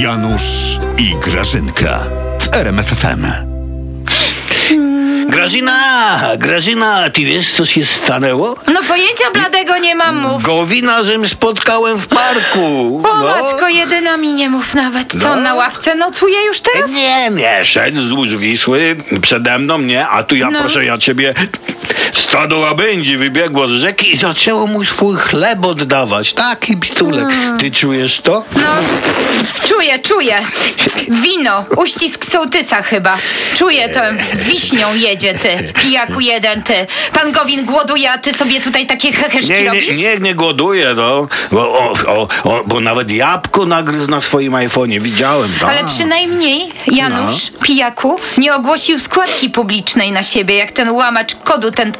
Janusz i Grażynka w RMFFM. Grażyna, Grażyna, ty wiesz, co się stanęło? No pojęcia bladego nie mam mów. Gowina, żem spotkałem w parku. O matko jedyna mi nie mów nawet. Co on No. na ławce nocuje już teraz? Nie, nie, szedł wzdłuż Wisły, przede mną, nie, a tu ja, No. proszę ja ciebie, stado łabędzi wybiegło z rzeki i zaczęło mu swój chleb oddawać. Taki bitulek. Ty czujesz to? No, czuję, czuję. Wino, uścisk sołtysa chyba. Czuję to, wiśnią jedzie ty, pijaku jeden ty. Pan Gowin głoduje, a ty sobie tutaj takie heheszki Nie, nie, robisz? nie, nie głoduję, no, bo, o, o, o, bo nawet jabłko nagryzł na swoim iPhone'ie, widziałem. tak. Ale przynajmniej Janusz, No. pijaku, nie ogłosił składki publicznej na siebie, jak ten łamacz kodu, ten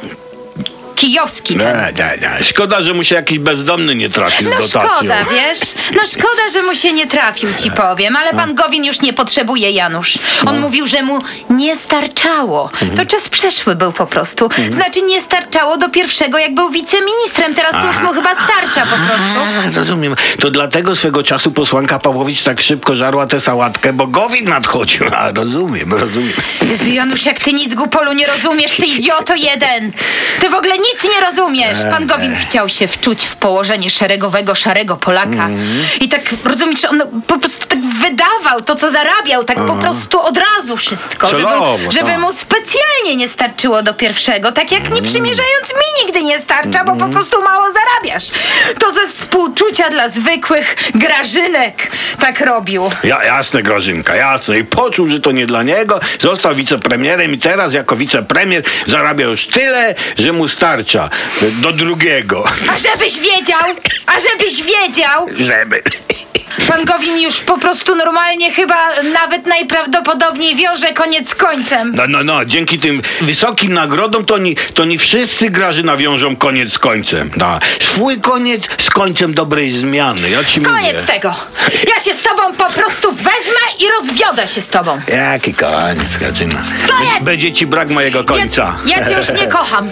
kijowski ten. Nie, nie, nie. Szkoda, że mu się jakiś bezdomny nie trafił z No dotacją. szkoda, wiesz? No szkoda, że mu się nie trafił, ci powiem, ale pan Gowin już nie potrzebuje, Janusz. On mówił, że mu nie starczało. To czas przeszły był po prostu. Znaczy nie starczało do pierwszego, jak był wiceministrem. Teraz to już mu chyba starcza po prostu. A, rozumiem. To dlatego swego czasu posłanka Pawłowicz tak szybko żarła tę sałatkę, bo Gowin nadchodził. A, rozumiem, rozumiem. Jezu, Janusz, jak ty nic głupolu nie rozumiesz, ty idioto jeden. Ty w ogóle nic nie rozumiesz. Pan Gowin chciał się wczuć w położenie szeregowego, szarego Polaka. I tak, rozumiesz, on po prostu tak wydawał to, co zarabiał, tak po prostu od razu wszystko. Żeby, Celowo, żeby tak. mu specjalnie nie starczyło do pierwszego. Tak jak nie przymierzając mi nigdy nie starcza, bo po prostu mało zarabiasz. To ze współczucia dla zwykłych grażynek tak robił. Ja, jasne, Grażynka, jasne. I poczuł, że to nie dla niego. Został wicepremierem i teraz jako wicepremier zarabia już tyle, że mu starcza do drugiego. A żebyś wiedział, a żebyś wiedział, Żeby... Pan Gowin już po prostu normalnie chyba nawet najprawdopodobniej wiąże koniec z końcem. No, no, no, dzięki tym wysokim nagrodom to nie, to nie wszyscy Grażyna wiążą koniec z końcem. No, swój koniec z końcem dobrej zmiany, ja ci Koniec mówię. tego. Ja się z tobą po prostu wezmę i rozwiodę się z tobą. Jaki koniec, Grażyna? Koniec! Będzie ci brak mojego końca. Ja, ja cię już nie kocham.